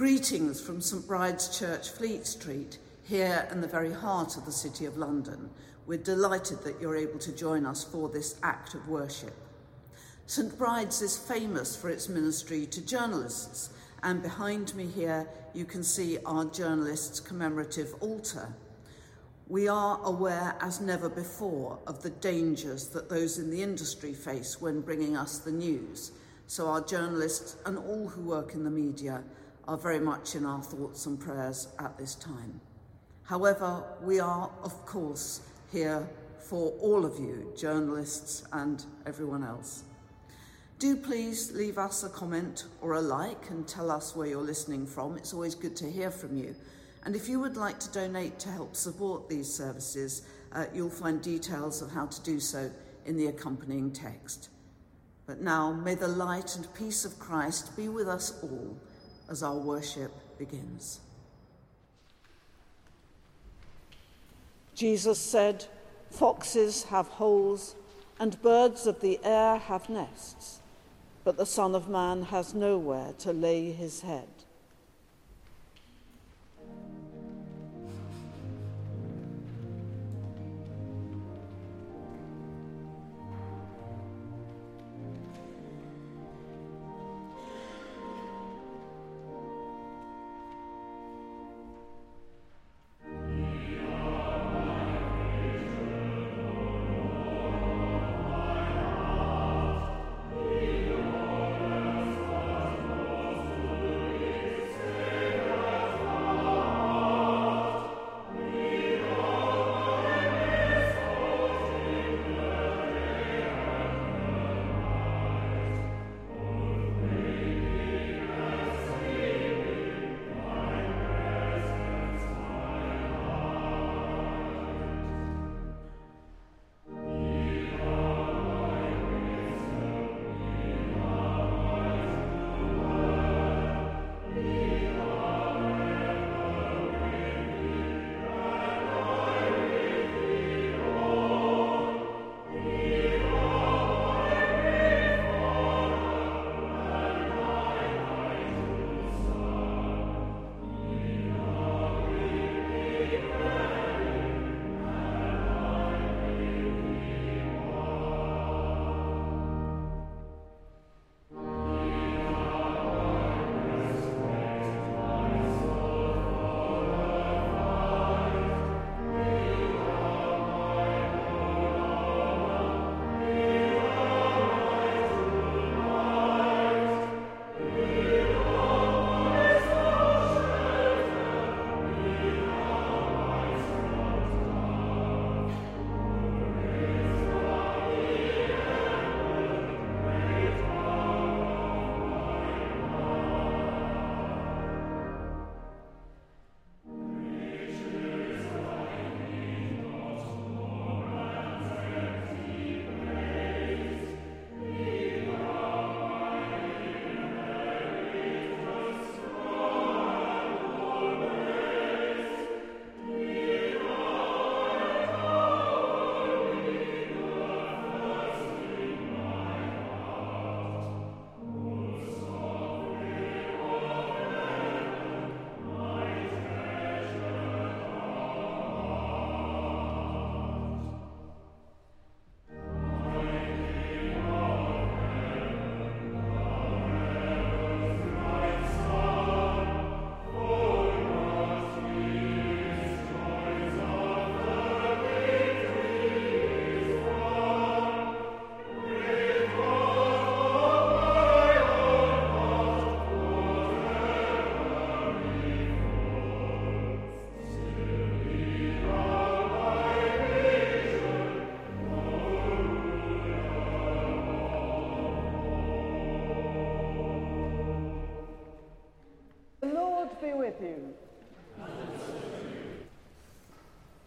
Greetings from St Bride's Church, Fleet Street, here in the very heart of the City of London. We're delighted that you're able to join us for this act of worship. St Bride's is famous for its ministry to journalists, and behind me here you can see our journalists' commemorative altar. We are aware as never before of the dangers that those in the industry face when bringing us the news. So our journalists and all who work in the media are very much in our thoughts and prayers at this time. However, we are, of course, here for all of you, journalists and everyone else. Do please leave us a comment or a like and tell us where you're listening from. It's always good to hear from you. And if you would like to donate to help support these services, uh, you'll find details of how to do so in the accompanying text. But now, may the light and peace of Christ be with us all as our worship begins. Jesus said, Foxes have holes, and birds of the air have nests but the Son of Man has nowhere to lay his head.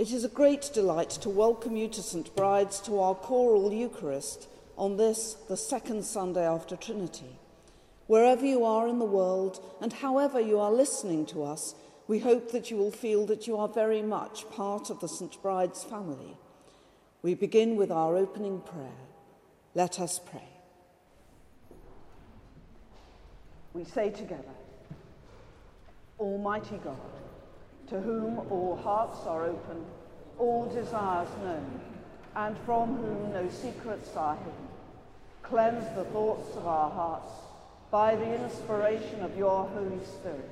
It is a great delight to welcome you to St. Bride's to our choral Eucharist on this, the second Sunday after Trinity. Wherever you are in the world and however you are listening to us, we hope that you will feel that you are very much part of the St. Bride's family. We begin with our opening prayer. Let us pray. We say together, Almighty God, to whom all hearts are open, all desires known, and from whom no secrets are hidden, cleanse the thoughts of our hearts by the inspiration of your Holy Spirit,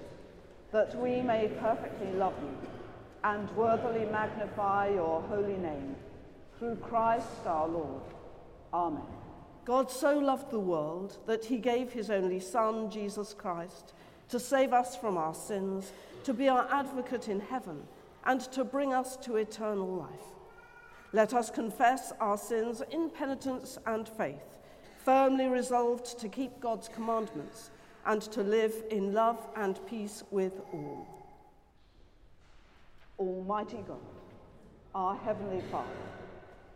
that we may perfectly love you and worthily magnify your holy name, through Christ our Lord. Amen. God so loved the world that he gave his only Son, Jesus Christ, to save us from our sins, to be our advocate in heaven, and to bring us to eternal life. Let us confess our sins in penitence and faith, firmly resolved to keep God's commandments and to live in love and peace with all. Almighty God, our Heavenly Father,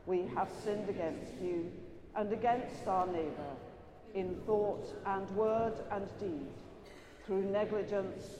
we have sinned against you and against our neighbour in thought and word and deed, through negligence,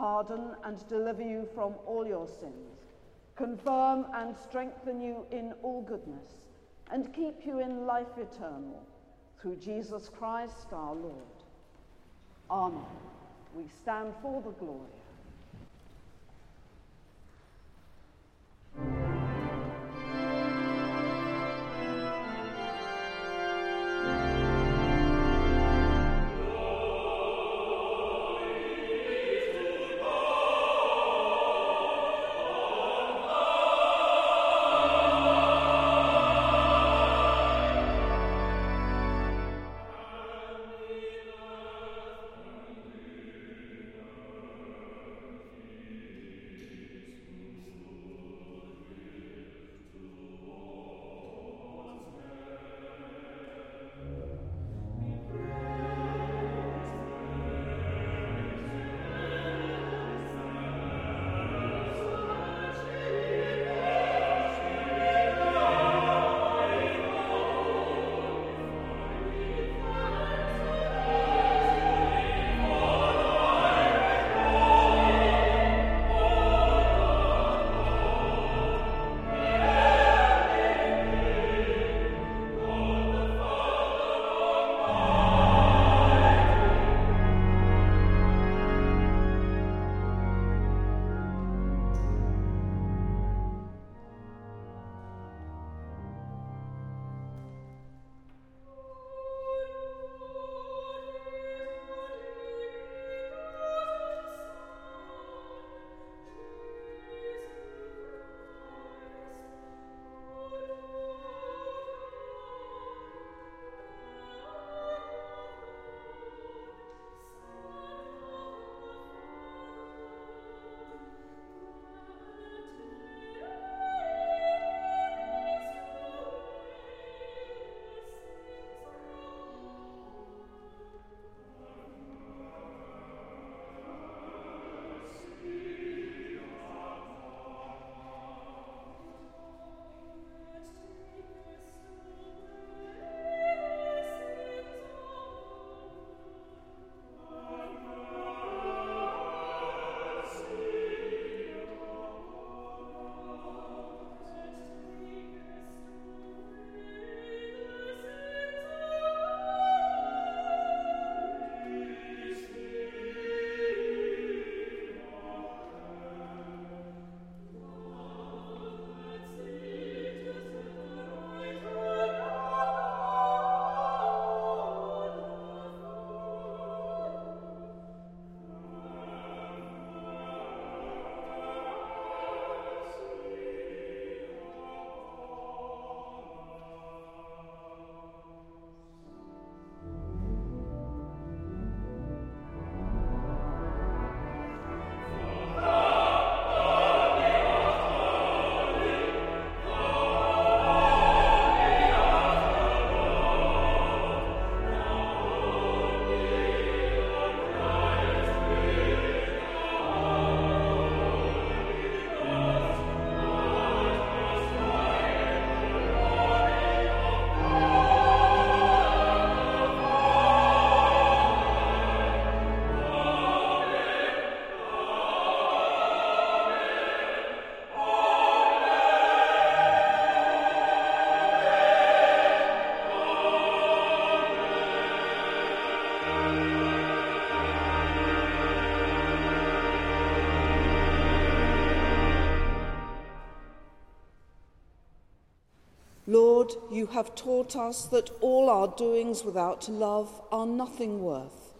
pardon and deliver you from all your sins, confirm and strengthen you in all goodness, and keep you in life eternal, through Jesus Christ our Lord. Amen. We stand for the glory. Have taught us that all our doings without love are nothing worth.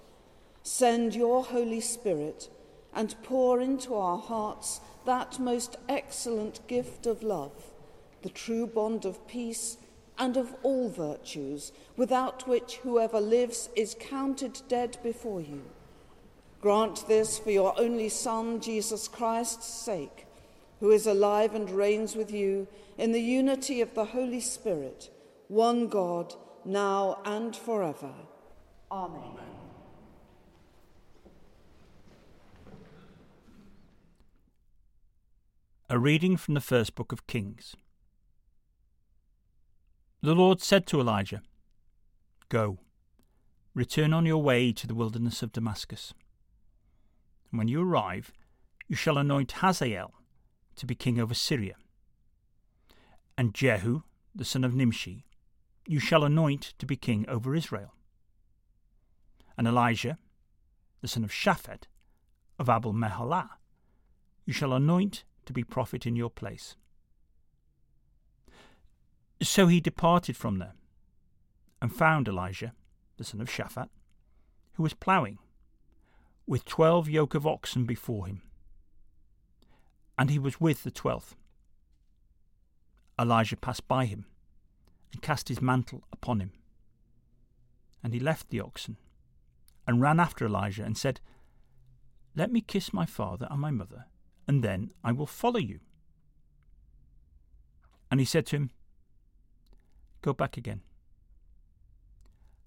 Send your Holy Spirit and pour into our hearts that most excellent gift of love, the true bond of peace and of all virtues, without which whoever lives is counted dead before you. Grant this for your only Son, Jesus Christ's sake, who is alive and reigns with you in the unity of the Holy Spirit, one God, now and forever. Amen. Amen. A reading from the first book of Kings. The Lord said to Elijah, Go, return on your way to the wilderness of Damascus. And when you arrive, you shall anoint Hazael to be king over Syria. And Jehu, the son of Nimshi, you shall anoint to be king over Israel. And Elisha, the son of Shaphat, of Abel Meholah, you shall anoint to be prophet in your place. So he departed from there, and found Elisha, the son of Shaphat, who was ploughing, with twelve yoke of oxen before him. And he was with the twelfth. Elijah passed by him, and cast his mantle upon him. And he left the oxen, and ran after Elijah, and said, Let me kiss my father and my mother, and then I will follow you. And he said to him, Go back again.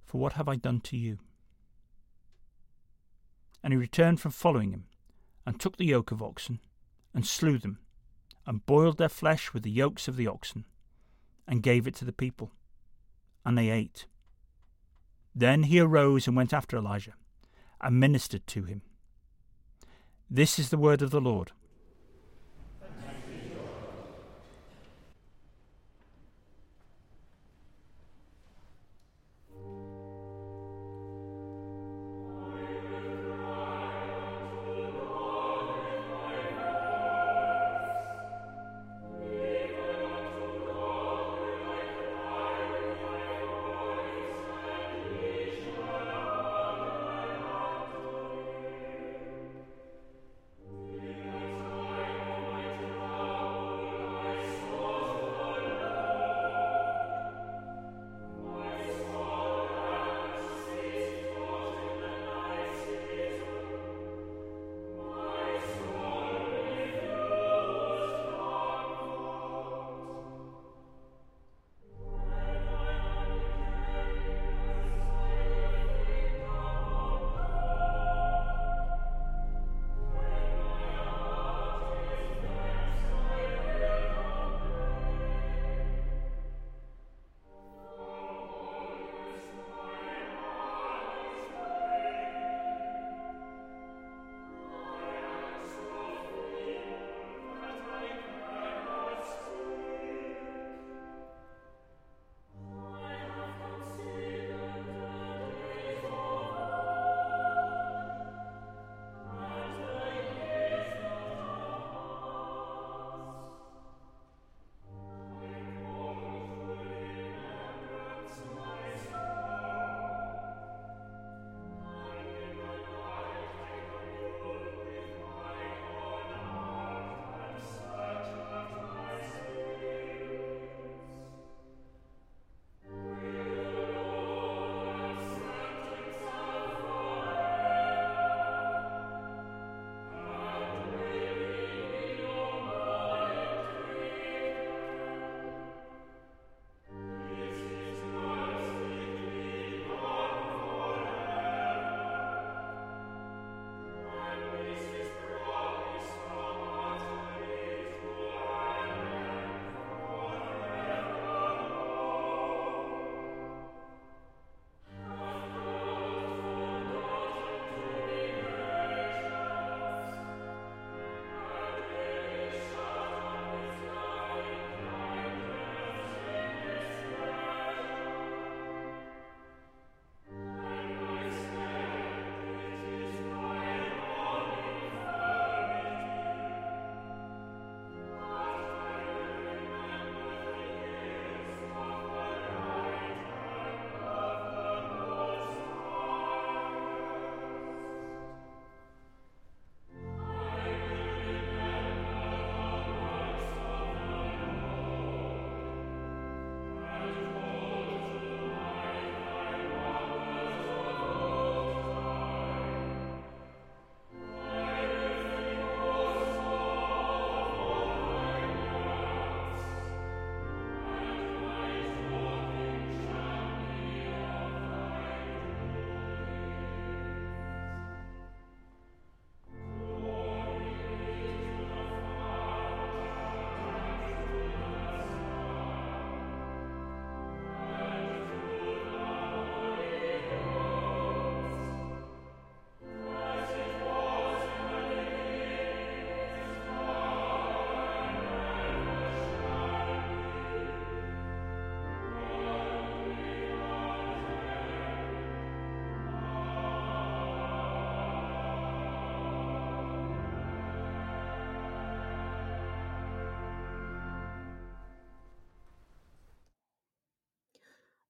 For what have I done to you? And he returned from following him, and took the yoke of oxen, and slew them, and boiled their flesh with the yokes of the oxen, and gave it to the people. And they ate. Then he arose and went after Elijah, and ministered to him. This is the word of the Lord.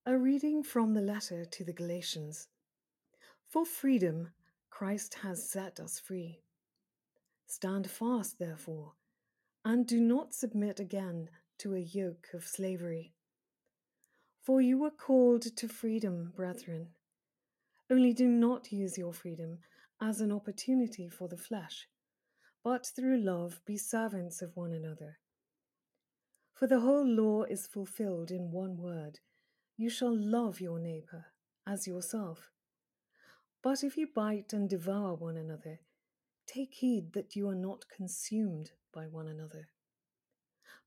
A reading from the letter to the Galatians. For freedom, Christ has set us free. Stand fast, therefore, and do not submit again to a yoke of slavery. For you were called to freedom, brethren. Only do not use your freedom as an opportunity for the flesh, but through love be servants of one another. For the whole law is fulfilled in one word you shall love your neighbor as yourself. But if you bite and devour one another, take heed that you are not consumed by one another.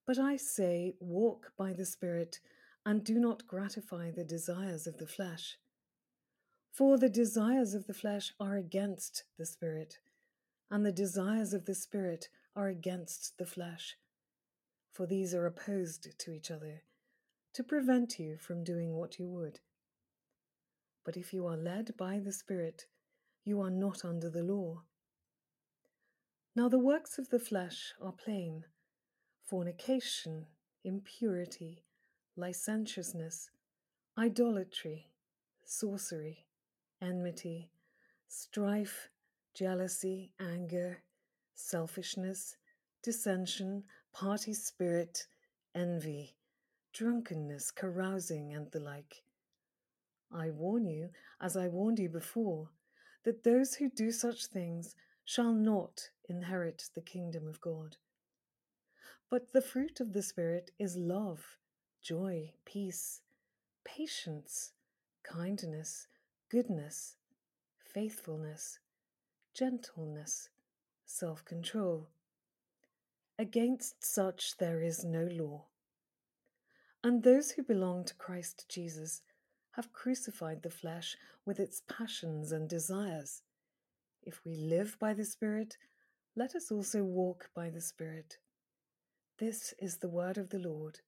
But I say, walk by the Spirit, and do not gratify the desires of the flesh. For the desires of the flesh are against the Spirit, and the desires of the Spirit are against the flesh. For these are opposed to each other to prevent you from doing what you would. But if you are led by the Spirit, you are not under the law. Now the works of the flesh are plain fornication, impurity, licentiousness, idolatry, sorcery, enmity, strife, jealousy, anger, selfishness, dissension, party spirit, envy drunkenness, carousing, and the like. I warn you, as I warned you before, that those who do such things shall not inherit the kingdom of God. But the fruit of the Spirit is love, joy, peace, patience, kindness, goodness, faithfulness, gentleness, self control. Against such there is no law. And those who belong to Christ Jesus have crucified the flesh with its passions and desires. If we live by the Spirit, let us also walk by the Spirit. This is the word of the Lord.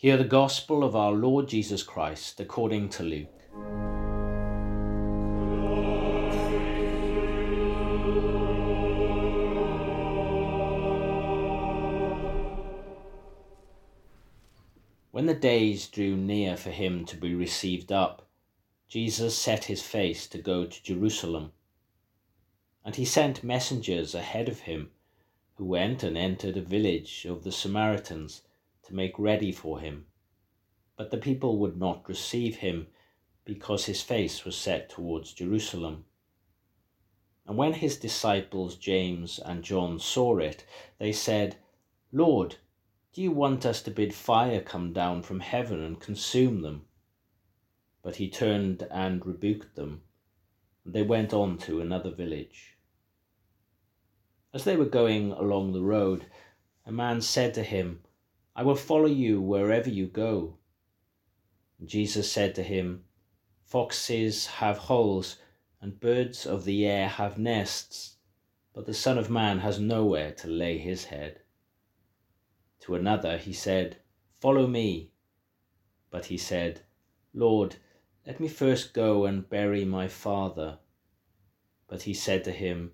Hear the gospel of our Lord Jesus Christ according to Luke. When the days drew near for him to be received up, Jesus set his face to go to Jerusalem. And he sent messengers ahead of him, who went and entered a village of the Samaritans to make ready for him. But the people would not receive him because his face was set towards Jerusalem. And when his disciples James and John saw it, they said, Lord, do you want us to bid fire come down from heaven and consume them? But he turned and rebuked them, and they went on to another village. As they were going along the road, a man said to him, I will follow you wherever you go. Jesus said to him, Foxes have holes, and birds of the air have nests, but the Son of Man has nowhere to lay his head. To another he said, Follow me. But he said, Lord, let me first go and bury my father. But he said to him,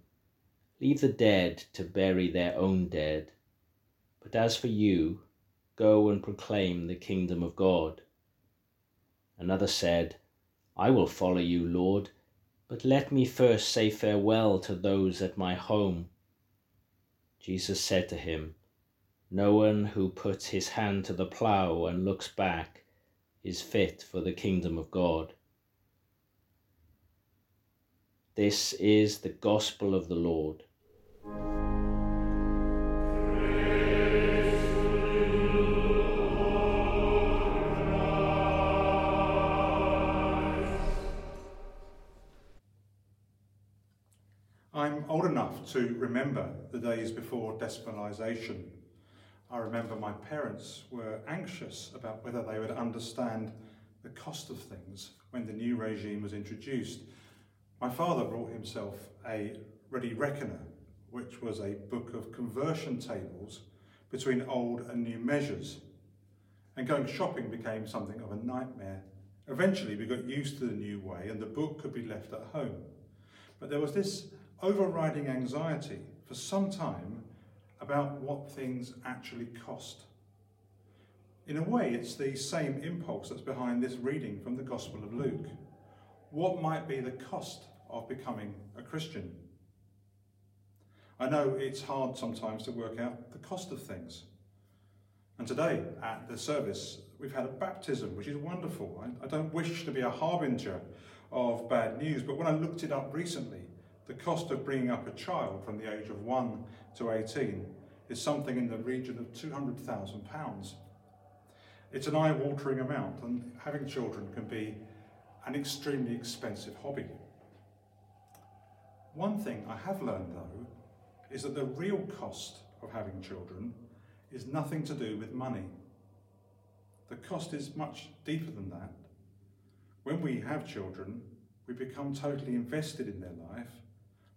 Leave the dead to bury their own dead. But as for you, go and proclaim the kingdom of God. Another said, I will follow you, Lord, but let me first say farewell to those at my home. Jesus said to him, No one who puts his hand to the plough and looks back is fit for the kingdom of God. This is the gospel of the Lord. To remember the days before decimalisation. I remember my parents were anxious about whether they would understand the cost of things when the new regime was introduced. My father brought himself a Ready Reckoner, which was a book of conversion tables between old and new measures. And going shopping became something of a nightmare. Eventually, we got used to the new way and the book could be left at home. But there was this overriding anxiety for some time about what things actually cost. In a way, it's the same impulse that's behind this reading from the Gospel of Luke. What might be the cost of becoming a Christian? I know it's hard sometimes to work out the cost of things. And today at the service, we've had a baptism, which is wonderful. I, I don't wish to be a harbinger of bad news, but when I looked it up recently, the cost of bringing up a child from the age of 1 to 18 is something in the region of £200,000. It's an eye-watering amount and having children can be an extremely expensive hobby. One thing I have learned though is that the real cost of having children is nothing to do with money. The cost is much deeper than that. When we have children, we become totally invested in their life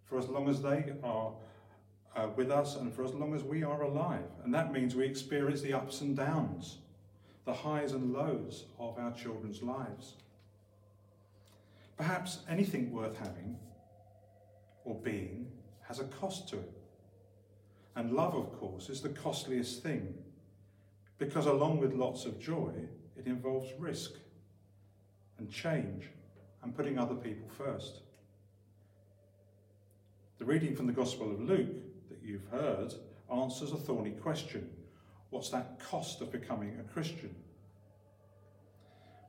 for as long as they are uh, with us and for as long as we are alive. And that means we experience the ups and downs, the highs and lows of our children's lives. Perhaps anything worth having or being has a cost to it. And love, of course, is the costliest thing because, along with lots of joy, it involves risk and change and putting other people first. The reading from the Gospel of Luke that you've heard answers a thorny question. What's that cost of becoming a Christian?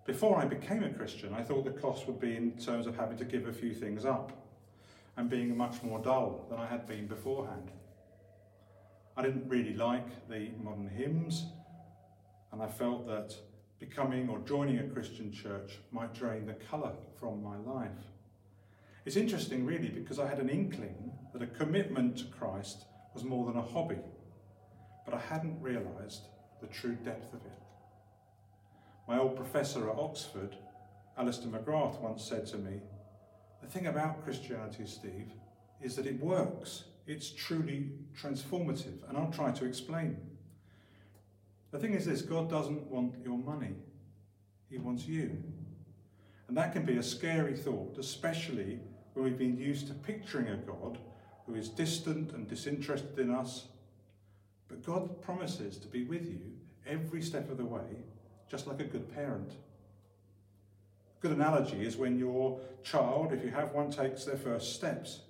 Before I became a Christian, I thought the cost would be in terms of having to give a few things up and being much more dull than I had been beforehand. I didn't really like the modern hymns, and I felt that becoming or joining a Christian church might drain the colour from my life. It's interesting, really, because I had an inkling that a commitment to Christ was more than a hobby, but I hadn't realised the true depth of it. My old professor at Oxford, Alister McGrath, once said to me, The thing about Christianity, Steve, is that it works. It's truly transformative, and I'll try to explain. The thing is this God doesn't want your money, He wants you. And that can be a scary thought, especially we've been used to picturing a God who is distant and disinterested in us. But God promises to be with you every step of the way, just like a good parent. A good analogy is when your child, if you have one, takes their first steps.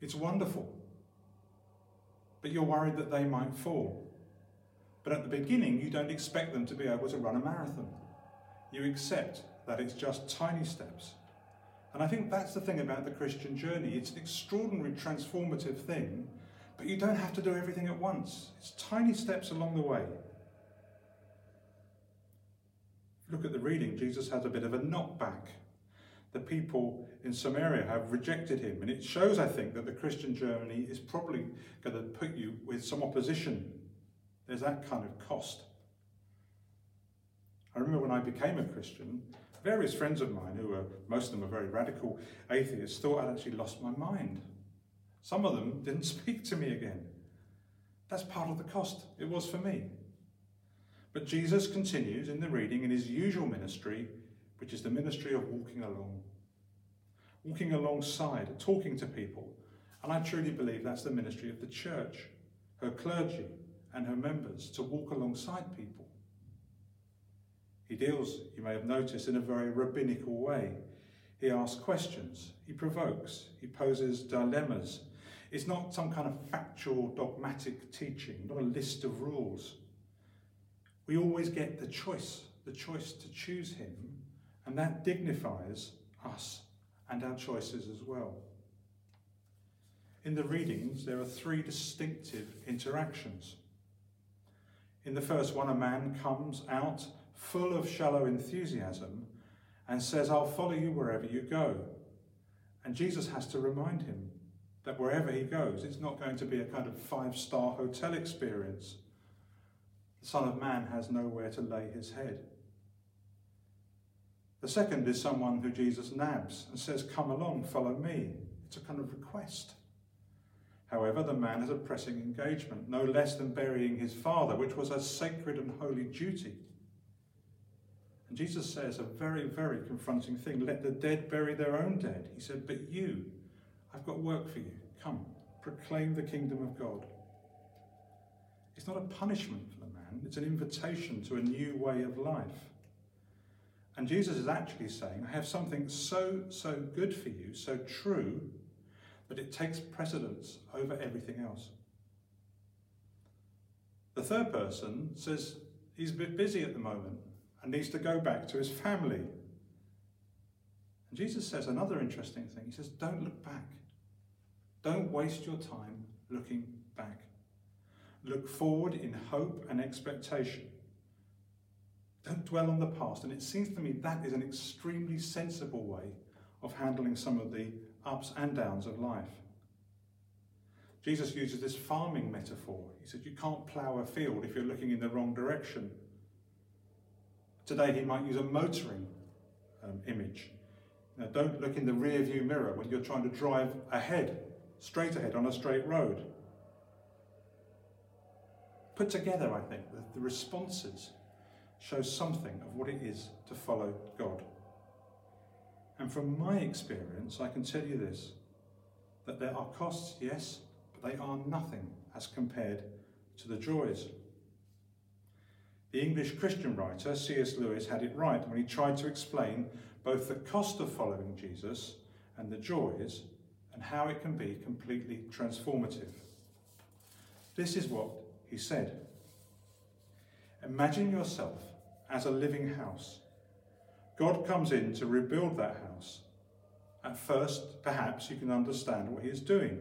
It's wonderful, but you're worried that they might fall. But at the beginning, you don't expect them to be able to run a marathon. You accept that it's just tiny steps. And I think that's the thing about the Christian journey. It's an extraordinary transformative thing, but you don't have to do everything at once. It's tiny steps along the way. Look at the reading, Jesus has a bit of a knockback. The people in Samaria have rejected him, and it shows, I think, that the Christian journey is probably going to put you with some opposition. There's that kind of cost. I remember when I became a Christian, various friends of mine, who were, most of them were very radical atheists, thought I'd actually lost my mind. Some of them didn't speak to me again. That's part of the cost. It was for me. But Jesus continues in the reading in his usual ministry, which is the ministry of walking along, walking alongside, talking to people. And I truly believe that's the ministry of the church, her clergy and her members, to walk alongside people. He deals, you may have noticed, in a very rabbinical way. He asks questions, he provokes, he poses dilemmas. It's not some kind of factual, dogmatic teaching, not a list of rules. We always get the choice, the choice to choose him, and that dignifies us and our choices as well. In the readings, there are three distinctive interactions. In the first one, a man comes out full of shallow enthusiasm, and says, I'll follow you wherever you go. And Jesus has to remind him that wherever he goes, it's not going to be a kind of five star hotel experience. The Son of Man has nowhere to lay his head. The second is someone who Jesus nabs and says, Come along, follow me. It's a kind of request. However, the man has a pressing engagement, no less than burying his father, which was a sacred and holy duty. And Jesus says a very, very confronting thing let the dead bury their own dead. He said, But you, I've got work for you. Come, proclaim the kingdom of God. It's not a punishment for the man, it's an invitation to a new way of life. And Jesus is actually saying, I have something so, so good for you, so true, that it takes precedence over everything else. The third person says he's a bit busy at the moment and needs to go back to his family. And Jesus says another interesting thing. He says, Don't look back. Don't waste your time looking back. Look forward in hope and expectation. Don't dwell on the past. And it seems to me that is an extremely sensible way of handling some of the ups and downs of life. Jesus uses this farming metaphor. He said, You can't plough a field if you're looking in the wrong direction. Today he might use a motoring um, image. Now, don't look in the rear view mirror when you're trying to drive ahead, straight ahead on a straight road. Put together, I think, the, the responses show something of what it is to follow God. And from my experience, I can tell you this that there are costs, yes, but they are nothing as compared to the joys. The English Christian writer C.S. Lewis had it right when he tried to explain both the cost of following Jesus and the joys and how it can be completely transformative. This is what he said Imagine yourself as a living house. God comes in to rebuild that house. At first, perhaps you can understand what he is doing.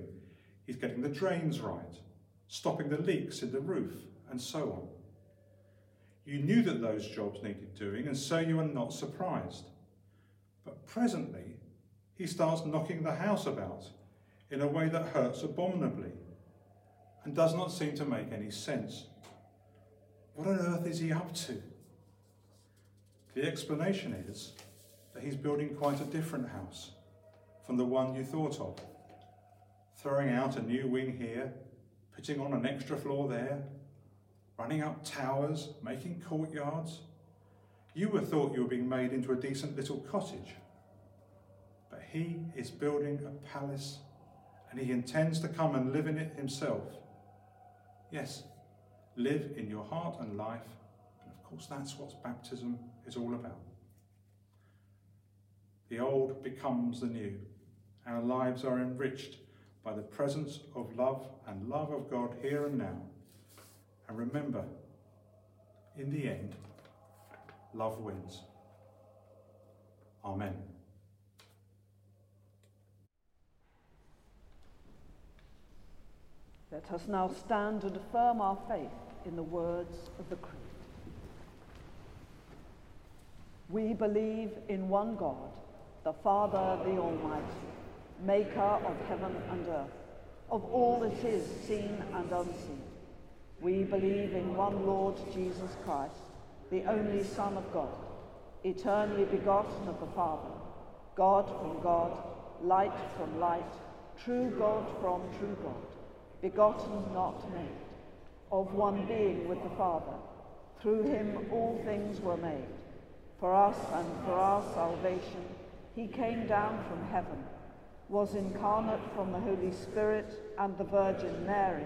He's getting the drains right, stopping the leaks in the roof, and so on. You knew that those jobs needed doing, and so you are not surprised. But presently, he starts knocking the house about in a way that hurts abominably and does not seem to make any sense. What on earth is he up to? The explanation is that he's building quite a different house from the one you thought of. Throwing out a new wing here, putting on an extra floor there, running up towers, making courtyards. You were thought you were being made into a decent little cottage. But he is building a palace and he intends to come and live in it himself. Yes, live in your heart and life. And of course, that's what baptism is all about. The old becomes the new. Our lives are enriched by the presence of love and love of God here and now. And remember, in the end, love wins. Amen. Let us now stand and affirm our faith in the words of the Creed. We believe in one God, the Father, the Almighty, maker of heaven and earth, of all that is seen and unseen. We believe in one Lord Jesus Christ, the only Son of God, eternally begotten of the Father, God from God, light from light, true God from true God begotten, not made, of one being with the Father. Through him all things were made. For us and for our salvation, he came down from heaven, was incarnate from the Holy Spirit and the Virgin Mary,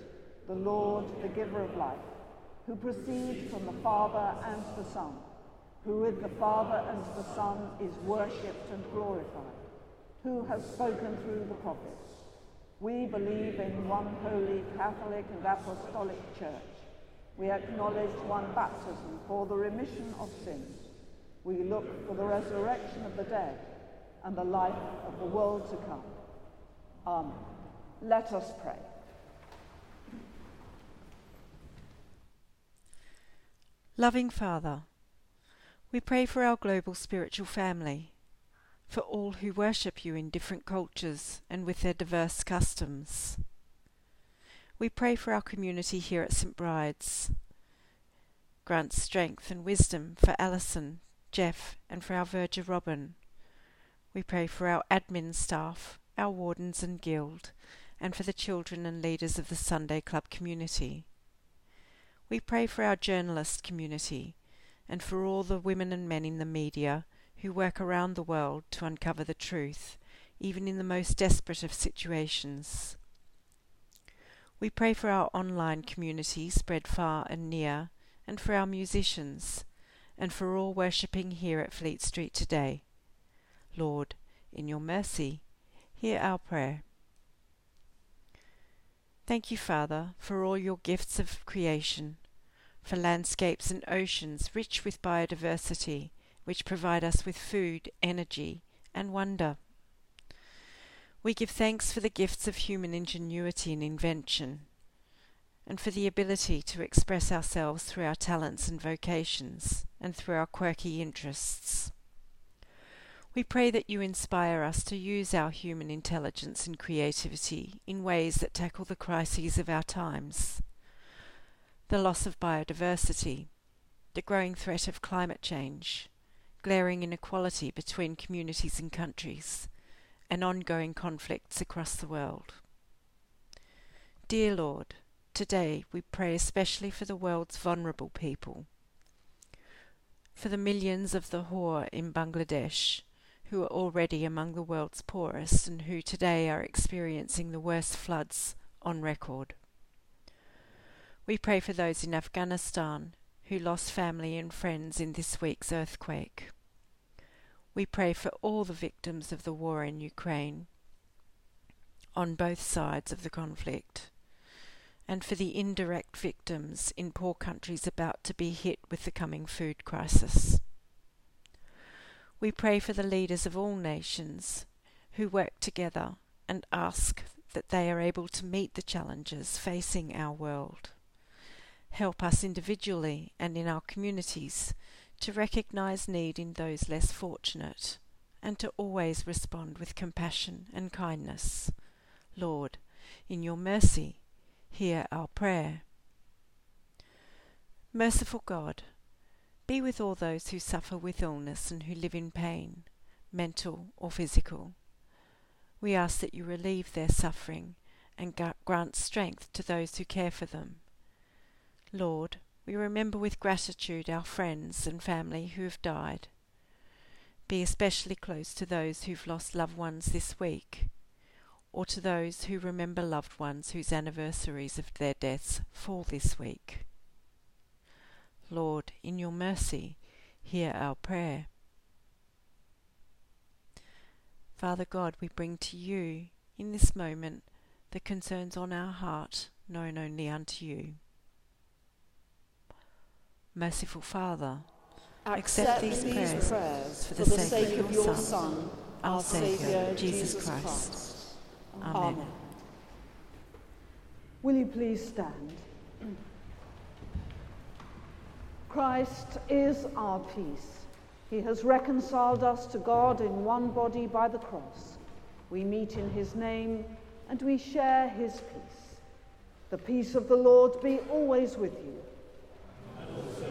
the Lord, the giver of life, who proceeds from the Father and the Son, who with the Father and the Son is worshipped and glorified, who has spoken through the prophets. We believe in one holy Catholic and Apostolic Church. We acknowledge one baptism for the remission of sins. We look for the resurrection of the dead and the life of the world to come. Amen. Let us pray. Loving Father, we pray for our global spiritual family for all who worship you in different cultures and with their diverse customs. We pray for our community here at St. Bride's. Grant strength and wisdom for Alison, Jeff, and for our verger Robin. We pray for our admin staff, our wardens and guild, and for the children and leaders of the Sunday Club community. We pray for our journalist community and for all the women and men in the media who work around the world to uncover the truth, even in the most desperate of situations. We pray for our online community spread far and near, and for our musicians, and for all worshipping here at Fleet Street today. Lord, in your mercy, hear our prayer. Thank you, Father, for all your gifts of creation, for landscapes and oceans rich with biodiversity, which provide us with food, energy, and wonder. We give thanks for the gifts of human ingenuity and invention, and for the ability to express ourselves through our talents and vocations, and through our quirky interests. We pray that you inspire us to use our human intelligence and creativity in ways that tackle the crises of our times. The loss of biodiversity, the growing threat of climate change, glaring inequality between communities and countries, and ongoing conflicts across the world. Dear Lord, today we pray especially for the world's vulnerable people, for the millions of the poor in Bangladesh who are already among the world's poorest and who today are experiencing the worst floods on record. We pray for those in Afghanistan who lost family and friends in this week's earthquake. We pray for all the victims of the war in Ukraine on both sides of the conflict, and for the indirect victims in poor countries about to be hit with the coming food crisis. We pray for the leaders of all nations who work together and ask that they are able to meet the challenges facing our world help us individually and in our communities to recognize need in those less fortunate and to always respond with compassion and kindness. Lord, in your mercy, hear our prayer. Merciful God, be with all those who suffer with illness and who live in pain, mental or physical. We ask that you relieve their suffering and grant strength to those who care for them. Lord, We remember with gratitude our friends and family who have died. Be especially close to those who've lost loved ones this week, or to those who remember loved ones whose anniversaries of their deaths fall this week. Lord, in your mercy, hear our prayer. Father God, we bring to you in this moment the concerns on our heart known only unto you. Merciful Father, accept, these, prayers, prayers, for the, sake, sake of your Son, our Saviour, Jesus Christ. Amen. Amen. Will you please stand? Christ is our peace. He has reconciled us to God in one body by the cross. We meet in his name and we share his peace. The peace of the Lord be always with you also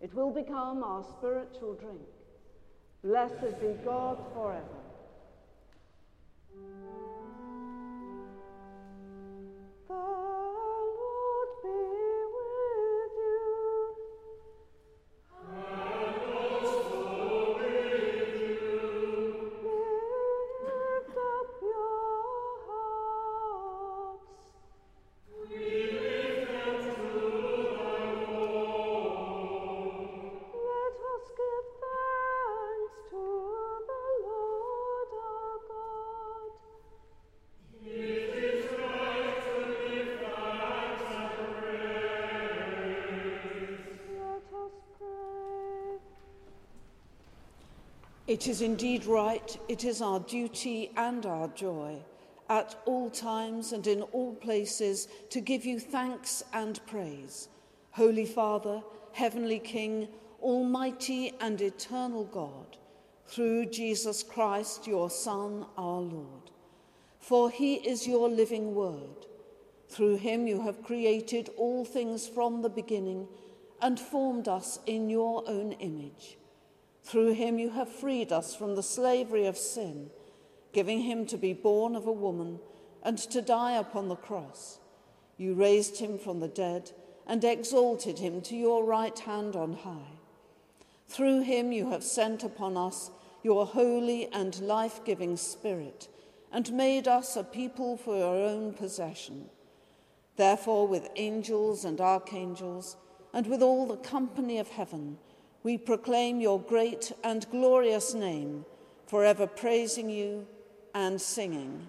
It will become our spiritual drink. Blessed be God forever. It is indeed right, it is our duty and our joy, at all times and in all places, to give you thanks and praise. Holy Father, Heavenly King, Almighty and eternal God, through Jesus Christ, your Son, our Lord. For he is your living word. Through him you have created all things from the beginning and formed us in your own image. Through him you have freed us from the slavery of sin, giving him to be born of a woman and to die upon the cross. You raised him from the dead and exalted him to your right hand on high. Through him you have sent upon us your holy and life giving Spirit and made us a people for your own possession. Therefore, with angels and archangels, and with all the company of heaven, we proclaim your great and glorious name, forever praising you and singing.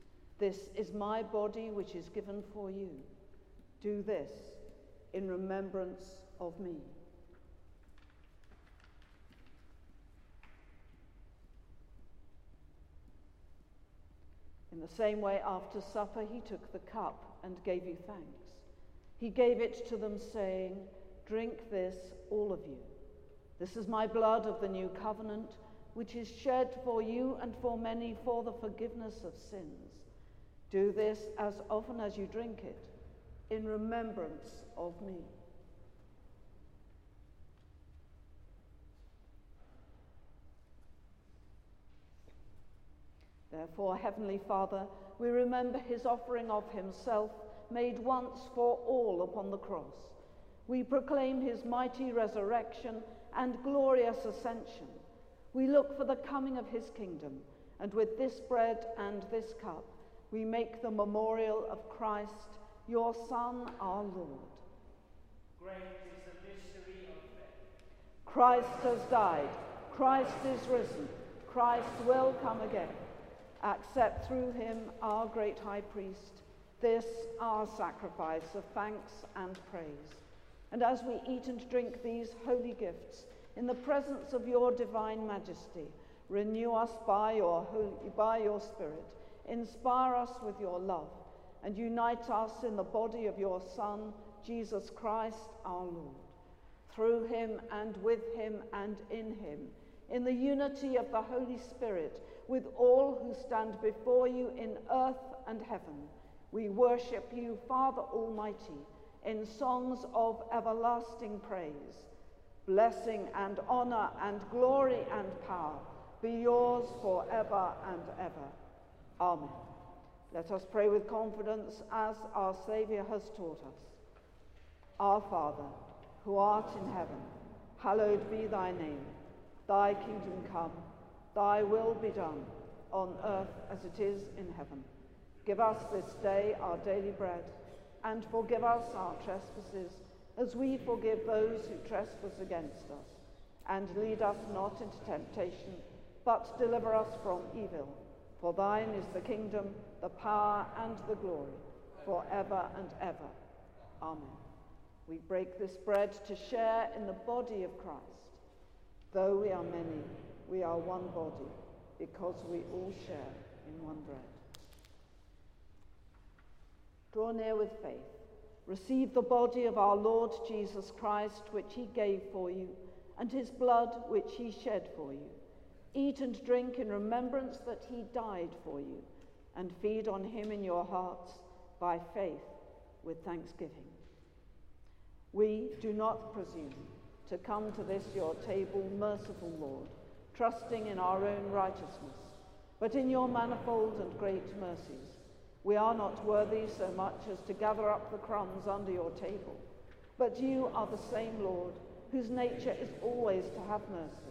This is my body which is given for you. Do this in remembrance of me. In the same way, after supper, he took the cup and gave you thanks. He gave it to them, saying, Drink this, all of you. This is my blood of the new covenant, which is shed for you and for many for the forgiveness of sins. Do this as often as you drink it in remembrance of me. Therefore, Heavenly Father, we remember his offering of himself made once for all upon the cross. We proclaim his mighty resurrection and glorious ascension. We look for the coming of his kingdom, and with this bread and this cup, we make the memorial of Christ, your Son, our Lord. Great is the mystery of faith. Christ has died. Christ is risen. Christ will come again. Accept through him, our great high priest, this our sacrifice of thanks and praise. And as we eat and drink these holy gifts in the presence of your divine majesty, renew us by your, holy, by your Spirit, inspire us with your love, and unite us in the body of your Son, Jesus Christ our Lord. Through him and with him and in him, in the unity of the Holy Spirit, with all who stand before you in earth and heaven, we worship you, Father Almighty, in songs of everlasting praise. Blessing and honor and glory and power be yours forever and ever. Amen. Let us pray with confidence as our Saviour has taught us. Our Father, who art in heaven, hallowed be thy name. Thy kingdom come, thy will be done, on earth as it is in heaven. Give us this day our daily bread, and forgive us our trespasses, as we forgive those who trespass against us. And lead us not into temptation, but deliver us from evil. For thine is the kingdom, the power, and the glory, for ever and ever. Amen. We break this bread to share in the body of Christ. Though we are many, we are one body, because we all share in one bread. Draw near with faith. Receive the body of our Lord Jesus Christ, which he gave for you, and his blood, which he shed for you. Eat and drink in remembrance that he died for you, and feed on him in your hearts by faith with thanksgiving. We do not presume to come to this your table, merciful Lord, trusting in our own righteousness, but in your manifold and great mercies. We are not worthy so much as to gather up the crumbs under your table, but you are the same Lord, whose nature is always to have mercy.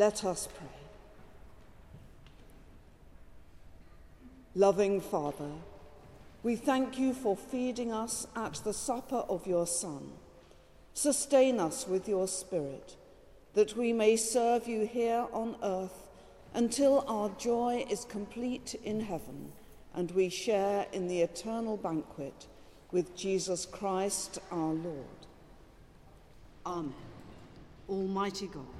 Let us pray. Loving Father, we thank you for feeding us at the supper of your Son. Sustain us with your Spirit, that we may serve you here on earth until our joy is complete in heaven and we share in the eternal banquet with Jesus Christ our Lord. Amen. Almighty God,